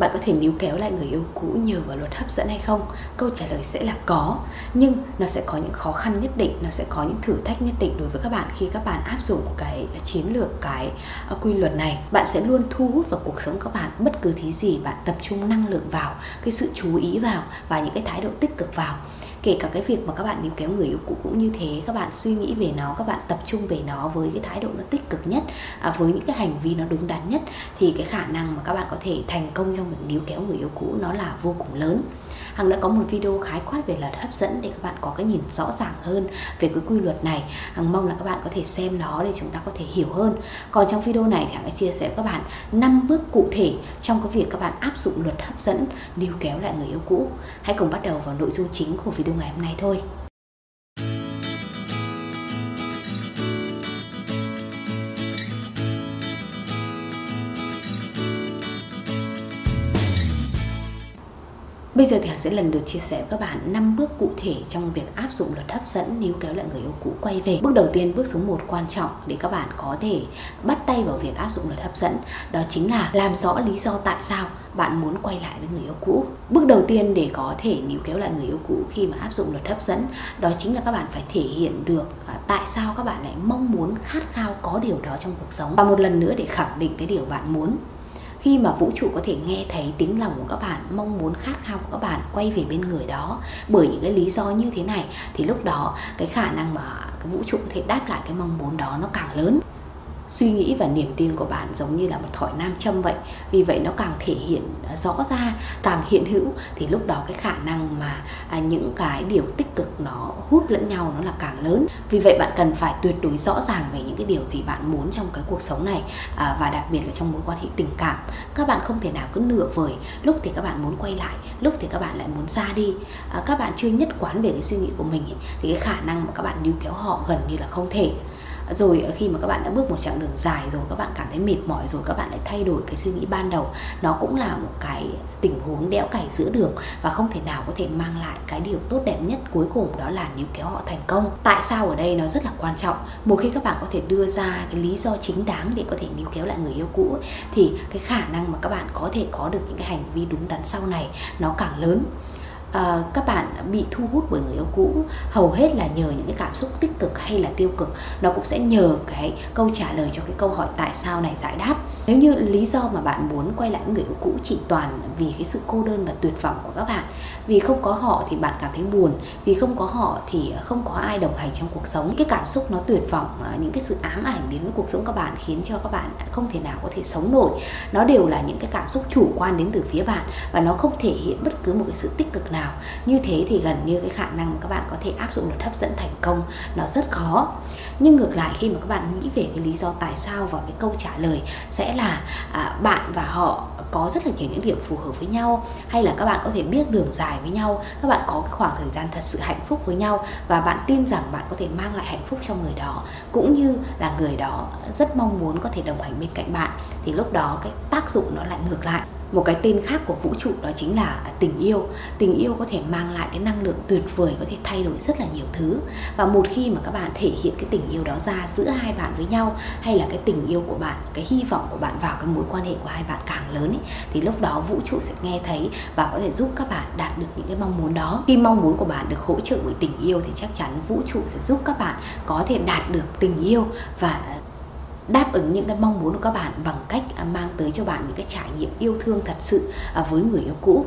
bạn có thể níu kéo lại người yêu cũ nhờ vào luật hấp dẫn hay không? Câu trả lời sẽ là có, nhưng nó sẽ có những khó khăn nhất định, nó sẽ có những thử thách nhất định đối với các bạn khi các bạn áp dụng cái chiến lược cái ờ, quy luật này. Bạn sẽ luôn thu hút vào cuộc sống các bạn bất cứ thứ gì bạn tập trung năng lượng vào, cái sự chú ý vào và những cái thái độ tích cực vào kể cả cái việc mà các bạn níu kéo người yêu cũ cũng như thế các bạn suy nghĩ về nó các bạn tập trung về nó với cái thái độ nó tích cực nhất à, với những cái hành vi nó đúng đắn nhất thì cái khả năng mà các bạn có thể thành công trong việc níu kéo người yêu cũ nó là vô cùng lớn Hằng đã có một video khái quát về luật hấp dẫn để các bạn có cái nhìn rõ ràng hơn về cái quy luật này. Hằng mong là các bạn có thể xem nó để chúng ta có thể hiểu hơn. Còn trong video này thì Hằng sẽ chia sẻ với các bạn 5 bước cụ thể trong cái việc các bạn áp dụng luật hấp dẫn níu kéo lại người yêu cũ. Hãy cùng bắt đầu vào nội dung chính của video ngày hôm nay thôi. Bây giờ thì Hằng sẽ lần lượt chia sẻ với các bạn 5 bước cụ thể trong việc áp dụng luật hấp dẫn níu kéo lại người yêu cũ quay về. Bước đầu tiên, bước số 1 quan trọng để các bạn có thể bắt tay vào việc áp dụng luật hấp dẫn, đó chính là làm rõ lý do tại sao bạn muốn quay lại với người yêu cũ. Bước đầu tiên để có thể níu kéo lại người yêu cũ khi mà áp dụng luật hấp dẫn, đó chính là các bạn phải thể hiện được à, tại sao các bạn lại mong muốn khát khao có điều đó trong cuộc sống. Và một lần nữa để khẳng định cái điều bạn muốn khi mà vũ trụ có thể nghe thấy tiếng lòng của các bạn mong muốn khát khao của các bạn quay về bên người đó bởi những cái lý do như thế này thì lúc đó cái khả năng mà cái vũ trụ có thể đáp lại cái mong muốn đó nó càng lớn suy nghĩ và niềm tin của bạn giống như là một thỏi nam châm vậy. Vì vậy nó càng thể hiện rõ ra càng hiện hữu thì lúc đó cái khả năng mà à, những cái điều tích cực nó hút lẫn nhau nó là càng lớn. Vì vậy bạn cần phải tuyệt đối rõ ràng về những cái điều gì bạn muốn trong cái cuộc sống này à, và đặc biệt là trong mối quan hệ tình cảm. Các bạn không thể nào cứ nửa vời lúc thì các bạn muốn quay lại lúc thì các bạn lại muốn ra đi. À, các bạn chưa nhất quán về cái suy nghĩ của mình ấy, thì cái khả năng mà các bạn níu kéo họ gần như là không thể rồi ờ, khi mà các bạn đã bước một chặng đường dài rồi, các bạn cảm thấy mệt mỏi rồi, các bạn lại thay đổi cái suy nghĩ ban đầu, nó cũng là một cái tình huống đẽo cày giữa đường và không thể nào có thể mang lại cái điều tốt đẹp nhất cuối cùng, đó là níu kéo họ thành công. Tại sao ở đây nó rất là quan trọng? Một khi các bạn có thể đưa ra cái lý do chính đáng để có thể níu kéo lại người yêu cũ thì cái khả năng mà các bạn có thể có được những cái hành vi đúng đắn sau này nó càng lớn uh, các bạn bị thu hút bởi người yêu cũ hầu hết là nhờ những cái cảm xúc tích cực hay là tiêu cực. Nó cũng sẽ nhờ cái câu trả lời cho cái câu hỏi tại sao này giải đáp. Nếu như lý do mà bạn muốn quay lại người yêu cũ chỉ toàn vì cái sự cô đơn và tuyệt vọng của các bạn. Vì không có họ thì bạn cảm thấy buồn. Vì không có họ thì không có ai đồng hành trong cuộc sống. Cái cảm xúc nó tuyệt vọng ờ, những cái sự ám ảnh đến với cuộc sống các bạn khiến cho các bạn không thể nào có thể sống nổi. Nó đều là những cái cảm xúc chủ quan đến từ phía bạn và nó không thể hiện bất cứ một cái sự tích cực nào như thế thì gần như cái khả năng mà các bạn có thể áp dụng luật hấp dẫn thành công nó rất khó. Nhưng ngược lại khi mà các bạn nghĩ về cái lý do tại sao và cái câu trả lời sẽ là à, bạn và họ có rất là nhiều những điểm phù hợp với nhau hay là các bạn có thể biết đường dài với nhau các bạn có cái khoảng thời gian thật sự hạnh phúc với nhau và bạn tin rằng bạn có thể mang lại hạnh phúc cho người đó cũng như là người đó rất mong muốn có thể đồng hành bên cạnh bạn thì lúc đó cái tác dụng nó lại ngược lại một cái tên khác của vũ trụ đó chính là tình yêu. Tình yêu có thể mang lại cái năng lượng tuyệt vời có thể thay đổi rất là nhiều thứ. Và một khi mà các bạn thể hiện cái tình yêu đó ra giữa hai bạn với nhau hay là cái tình yêu của bạn cái hy vọng của bạn vào cái mối quan hệ của hai bạn càng lớn ấy, thì lúc đó vũ trụ sẽ nghe thấy và có thể giúp các bạn đạt được những cái mong muốn đó. Khi mong muốn của bạn được hỗ trợ bởi tình yêu thì chắc chắn vũ trụ sẽ giúp các bạn có thể đạt được tình yêu và đáp ứng những cái mong muốn của các bạn bằng cách à, mang tới cho bạn những cái trải nghiệm yêu thương thật sự à, với người yêu cũ.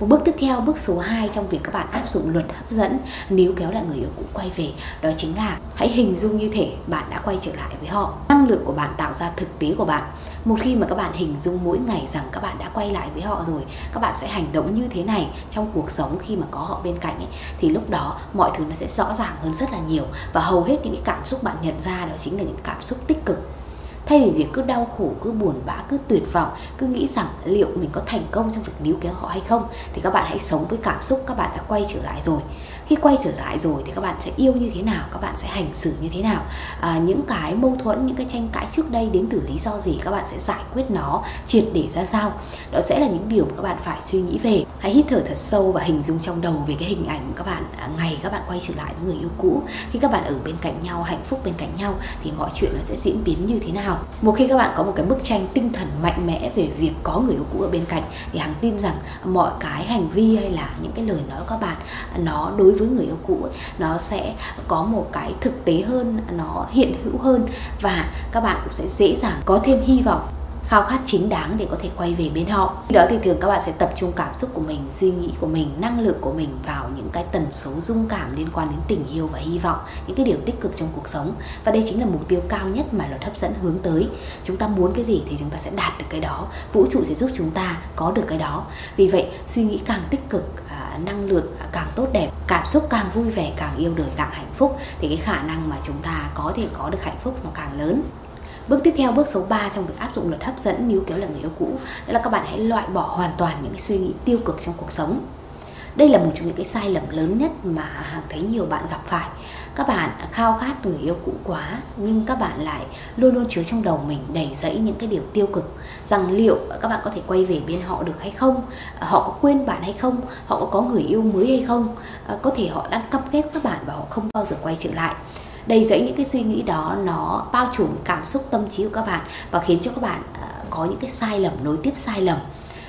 Một bước tiếp theo, bước số 2 trong việc các bạn áp dụng luật hấp dẫn níu kéo lại người yêu cũ quay về Đó chính là hãy hình dung như thể bạn đã quay trở lại với họ. Năng lượng của bạn tạo ra thực tế của bạn. Một khi mà các bạn hình dung mỗi ngày rằng các bạn đã quay lại với họ rồi Các bạn sẽ hành động như thế này trong cuộc sống khi mà có họ bên cạnh ấy, Thì lúc đó mọi thứ nó sẽ rõ ràng hơn rất là nhiều. Và hầu hết những cái cảm xúc bạn nhận ra đó chính là những cảm xúc tích cực thay vì việc cứ đau khổ, cứ buồn bã, cứ tuyệt vọng, cứ nghĩ rằng liệu mình có thành công trong việc níu kéo họ hay không, thì các bạn hãy sống với cảm xúc các bạn đã quay trở lại rồi khi quay trở lại rồi thì các bạn sẽ yêu như thế nào các bạn sẽ hành xử như thế nào. À, những cái mâu thuẫn những cái tranh cãi trước đây đến từ lý do gì các bạn sẽ giải quyết nó triệt để ra sao. Đó sẽ là những điều mà các bạn phải suy nghĩ về. Hãy hít thở thật sâu và hình dung trong đầu về cái hình ảnh các bạn à, ngày các bạn quay trở lại với người yêu cũ. Khi các bạn ở bên cạnh nhau hạnh phúc bên cạnh nhau thì mọi chuyện nó sẽ diễn biến như thế nào. Một khi các bạn có một cái bức tranh tinh thần mạnh mẽ về việc có người yêu cũ ở bên cạnh thì hằng tin rằng mọi cái hành vi hay là những cái lời nói của các bạn à, nó đối với người yêu cũ ấy, nó sẽ có một cái thực tế hơn nó hiện hữu hơn và các bạn cũng sẽ dễ dàng có thêm hy vọng khao khát chính đáng để có thể quay về bên họ. Khi đó thì thường các bạn sẽ tập trung cảm xúc của mình, suy nghĩ của mình, năng lượng của mình vào những cái tần số dung cảm liên quan đến tình yêu và hy vọng, những cái điều tích cực trong cuộc sống. Và đây chính là mục tiêu cao nhất mà luật hấp dẫn hướng tới. Chúng ta muốn cái gì thì chúng ta sẽ đạt được cái đó. Vũ trụ sẽ giúp chúng ta có được cái đó. Vì vậy, suy nghĩ càng tích cực à, năng lượng càng tốt đẹp, cảm xúc càng vui vẻ, càng yêu đời càng hạnh phúc, thì cái khả năng mà chúng ta có thể có được hạnh phúc nó càng lớn. Bước tiếp theo, bước số 3 trong việc áp dụng luật hấp dẫn níu kéo là người yêu cũ. Đó là các bạn hãy loại bỏ hoàn toàn những cái suy nghĩ tiêu cực trong cuộc sống. Đây là một trong những cái sai lầm lớn nhất mà hàng thấy nhiều bạn gặp phải. Các bạn khao khát người yêu cũ quá nhưng các bạn lại luôn luôn chứa trong đầu mình đầy dẫy những cái điều tiêu cực. Rằng liệu các bạn có thể quay về bên họ được hay không? À, họ có quên bạn hay không? Họ có có người yêu mới hay không? À, có thể họ đang căm ghét các bạn và họ không bao giờ quay trở lại đầy dẫy những cái suy nghĩ đó, nó bao trùm cảm xúc, tâm trí của các bạn và khiến cho các bạn ờ, có những cái sai lầm, nối tiếp sai lầm.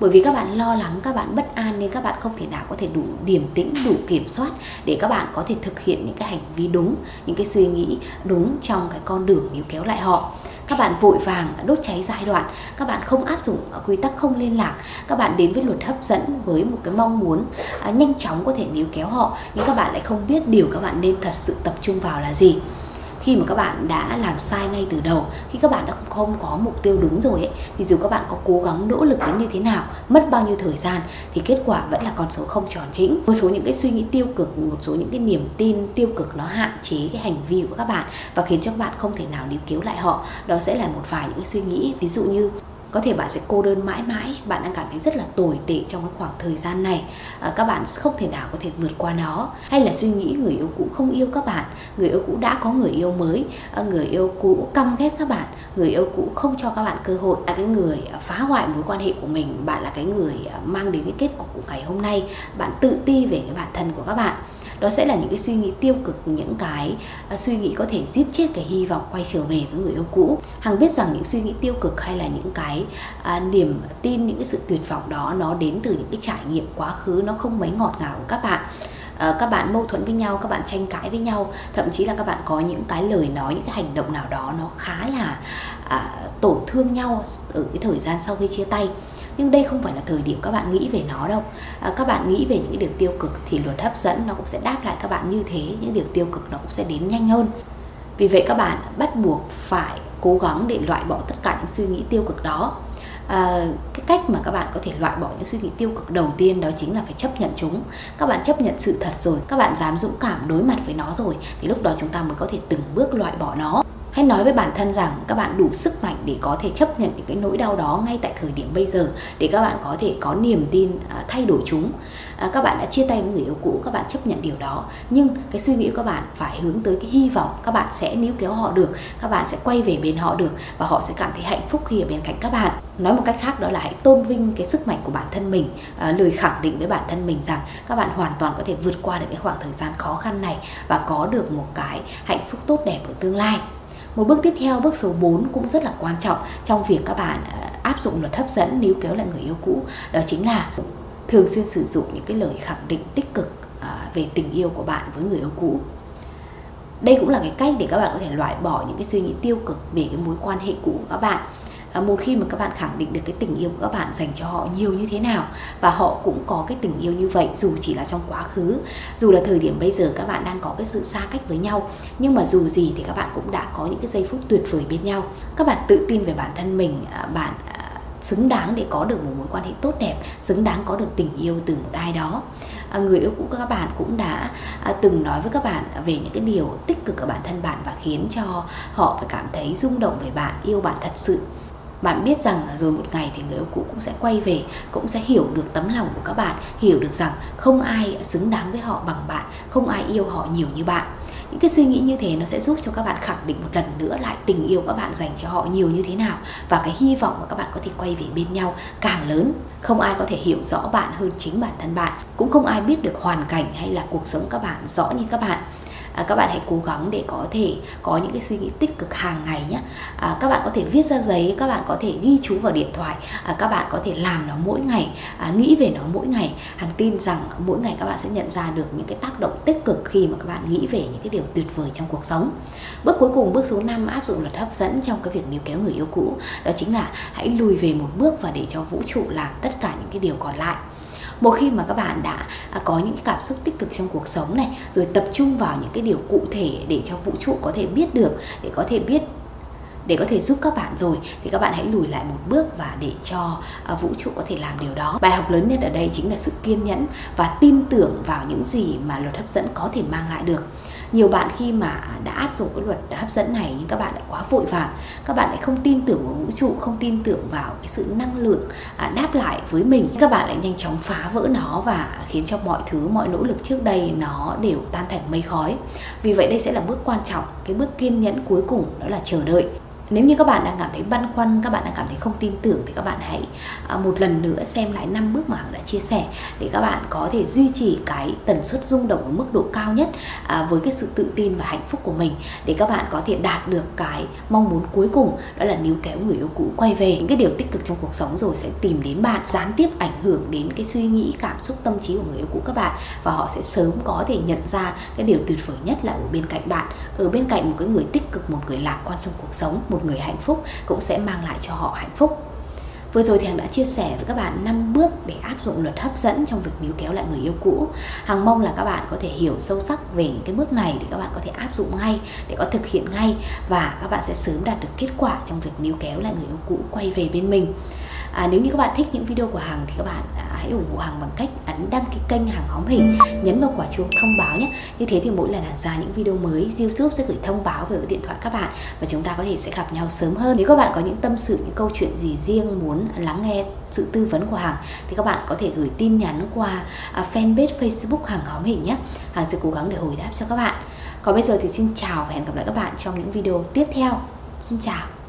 Bởi vì các bạn lo lắng, các bạn bất an nên các bạn không thể nào có thể đủ điềm tĩnh, đủ kiểm soát để các bạn có thể thực hiện những cái hành vi đúng, những cái suy nghĩ đúng trong cái con đường níu kéo lại họ các bạn vội vàng, đốt cháy giai đoạn. Các bạn không áp dụng ờ, quy tắc không liên lạc. Các bạn đến với luật hấp dẫn với một cái mong muốn à, nhanh chóng có thể níu kéo họ, nhưng các bạn lại không biết điều các bạn nên thật sự tập trung vào là gì khi mà các bạn đã làm sai ngay từ đầu khi các bạn đã không có mục tiêu đúng rồi ấy, thì dù các bạn có cố gắng nỗ lực đến như thế nào mất bao nhiêu thời gian thì kết quả vẫn là con số không tròn chỉnh một số những cái suy nghĩ tiêu cực một số những cái niềm tin tiêu cực nó hạn chế cái hành vi của các bạn và khiến cho các bạn không thể nào níu cứu lại họ. Đó sẽ là một vài những cái suy nghĩ ví dụ như có thể bạn sẽ cô đơn mãi mãi bạn đang cảm thấy rất là tồi tệ trong cái khoảng thời gian này. À, các bạn không thể nào có thể vượt qua nó. Hay là suy nghĩ người yêu cũ không yêu các bạn. Người yêu cũ đã có người yêu mới. À, người yêu cũ căm ghét các bạn. Người yêu cũ không cho các bạn cơ hội. Là cái người phá hoại mối quan hệ của mình. Bạn là cái người mang đến cái kết quả của ngày hôm nay. Bạn tự ti về cái bản thân của các bạn đó sẽ là những cái suy nghĩ tiêu cực những cái uh, suy nghĩ có thể giết chết cái hy vọng quay trở về với người yêu cũ. Hằng biết rằng những suy nghĩ tiêu cực hay là những cái uh, niềm tin những cái sự tuyệt vọng đó nó đến từ những cái trải nghiệm quá khứ nó không mấy ngọt ngào của các bạn. Ờ, các bạn mâu thuẫn với nhau các bạn tranh cãi với nhau thậm chí là các bạn có những cái lời nói những cái hành động nào đó nó khá là à, tổn thương nhau ở cái thời gian sau khi chia tay nhưng đây không phải là thời điểm các bạn nghĩ về nó đâu. À, các bạn nghĩ về những điều tiêu cực thì luật hấp dẫn nó cũng sẽ đáp lại các bạn như thế. Những điều tiêu cực nó cũng sẽ đến nhanh hơn. Vì vậy các bạn bắt buộc phải cố gắng để loại bỏ tất cả những suy nghĩ tiêu cực đó. À, cái cách mà các bạn có thể loại bỏ những suy nghĩ tiêu cực đầu tiên đó chính là phải chấp nhận chúng. Các bạn chấp nhận sự thật rồi các bạn dám dũng cảm đối mặt với nó rồi thì lúc đó chúng ta mới có thể từng bước loại bỏ nó hãy nói với bản thân rằng các bạn đủ sức mạnh để có thể chấp nhận những cái nỗi đau đó ngay tại thời điểm bây giờ để các bạn có thể có niềm tin à, thay đổi chúng. À, các bạn đã chia tay với người yêu cũ các bạn chấp nhận điều đó. Nhưng cái suy nghĩ của các bạn phải hướng tới cái hy vọng các bạn sẽ níu kéo họ được các bạn sẽ quay về bên họ được và họ sẽ cảm thấy hạnh phúc khi ở bên cạnh các bạn. Nói một cách khác đó là hãy tôn vinh cái sức mạnh của bản thân mình. À, lời khẳng định với bản thân mình rằng các bạn hoàn toàn có thể vượt qua được cái khoảng thời gian khó khăn này và có được một cái hạnh phúc tốt đẹp ở tương lai một bước tiếp theo, bước số 4 cũng rất là quan trọng trong việc các bạn ờ, áp dụng luật hấp dẫn níu kéo lại người yêu cũ. Đó chính là thường xuyên sử dụng những cái lời khẳng định tích cực ờ, về tình yêu của bạn với người yêu cũ. Đây cũng là cái cách để các bạn có thể loại bỏ những cái suy nghĩ tiêu cực về cái mối quan hệ cũ của các bạn À, một khi mà các bạn khẳng định được cái tình yêu của các bạn dành cho họ nhiều như thế nào và họ cũng có cái tình yêu như vậy dù chỉ là trong quá khứ dù là thời điểm bây giờ các bạn đang có cái sự xa cách với nhau nhưng mà dù gì thì các bạn cũng đã có những cái giây phút tuyệt vời bên nhau. Các bạn tự tin về bản thân mình à, bạn à, xứng đáng để có được một mối quan hệ tốt đẹp xứng đáng có được tình yêu từ một ai đó. À, người yêu cũ các bạn cũng đã à, từng nói với các bạn về những cái điều tích cực ở bản thân bạn và khiến cho họ phải cảm thấy rung động về bạn yêu bạn thật sự bạn biết rằng rồi một ngày thì người yêu cũ cũng sẽ quay về, cũng sẽ hiểu được tấm lòng của các bạn, hiểu được rằng không ai xứng đáng với họ bằng bạn, không ai yêu họ nhiều như bạn. Những cái suy nghĩ như thế nó sẽ giúp cho các bạn khẳng định một lần nữa lại tình yêu các bạn dành cho họ nhiều như thế nào và cái hy vọng mà các bạn có thể quay về bên nhau càng lớn. Không ai có thể hiểu rõ bạn hơn chính bản thân bạn, cũng không ai biết được hoàn cảnh hay là cuộc sống các bạn, rõ như các bạn à, các bạn hãy cố gắng để có thể có những cái suy nghĩ tích cực hàng ngày nhé. À, các bạn có thể viết ra giấy các bạn có thể ghi chú vào điện thoại. À, các bạn có thể làm nó mỗi ngày. À, nghĩ về nó mỗi ngày. Hàng tin rằng mỗi ngày các bạn sẽ nhận ra được những cái tác động tích cực khi mà các bạn nghĩ về những cái điều tuyệt vời trong cuộc sống. Bước cuối cùng bước số 5 áp dụng luật hấp dẫn trong cái việc níu kéo người yêu cũ. Đó chính là hãy lùi về một bước và để cho vũ trụ làm tất cả những cái điều còn lại một khi mà các bạn đã à, có những cái cảm xúc tích cực trong cuộc sống này, rồi tập trung vào những cái điều cụ thể để cho vũ trụ có thể biết được, để có thể biết, để có thể giúp các bạn rồi, thì các bạn hãy lùi lại một bước và để cho à, vũ trụ có thể làm điều đó. Bài học lớn nhất ở đây chính là sự kiên nhẫn và tin tưởng vào những gì mà luật hấp dẫn có thể mang lại được nhiều bạn khi mà đã áp dụng cái luật hấp dẫn này nhưng các bạn lại quá vội vàng, các bạn lại không tin tưởng vào vũ trụ, không tin tưởng vào cái sự năng lượng à, đáp lại với mình, các bạn lại nhanh chóng phá vỡ nó và khiến cho mọi thứ, mọi nỗ lực trước đây nó đều tan thành mây khói. Vì vậy đây sẽ là bước quan trọng, cái bước kiên nhẫn cuối cùng đó là chờ đợi nếu như các bạn đang cảm thấy băn khoăn, các bạn đang cảm thấy không tin tưởng thì các bạn hãy à, một lần nữa xem lại năm bước mà hằng đã chia sẻ để các bạn có thể duy trì cái tần suất rung động ở mức độ cao nhất à, với cái sự tự tin và hạnh phúc của mình để các bạn có thể đạt được cái mong muốn cuối cùng, đó là níu kéo người yêu cũ quay về. Những cái điều tích cực trong cuộc sống rồi sẽ tìm đến bạn, gián tiếp ảnh hưởng đến cái suy nghĩ, cảm xúc, tâm trí của người yêu cũ các bạn và họ sẽ sớm có thể nhận ra cái điều tuyệt vời nhất là ở bên cạnh bạn, ở bên cạnh một cái người tích cực, một người lạc quan trong cuộc sống, một người hạnh phúc cũng sẽ mang lại cho họ hạnh phúc Vừa rồi thì Hằng đã chia sẻ với các bạn 5 bước để áp dụng luật hấp dẫn trong việc níu kéo lại người yêu cũ. Hằng mong là các bạn có thể hiểu sâu sắc về những cái bước này để các bạn có thể áp dụng ngay, để có thực hiện ngay và các bạn sẽ sớm đạt được kết quả trong việc níu kéo lại người yêu cũ quay về bên mình. À, nếu như các bạn thích những video của Hằng thì các bạn à, hãy ủng hộ Hằng bằng cách ấn đăng ký kênh hàng Hóm Hình, nhấn vào quả chuông thông báo nhé. Như thế thì mỗi lần Hằng ra những video mới, YouTube sẽ gửi thông báo về điện thoại các bạn và chúng ta có thể sẽ gặp nhau sớm hơn. Nếu các bạn có những tâm sự, những câu chuyện gì riêng muốn lắng nghe sự tư vấn của hàng thì các bạn có thể gửi tin nhắn qua à, fanpage Facebook hàng Hóm Hình nhé. hàng sẽ cố gắng để hồi đáp cho các bạn. Còn bây giờ thì xin chào và hẹn gặp lại các bạn trong những video tiếp theo. Xin chào.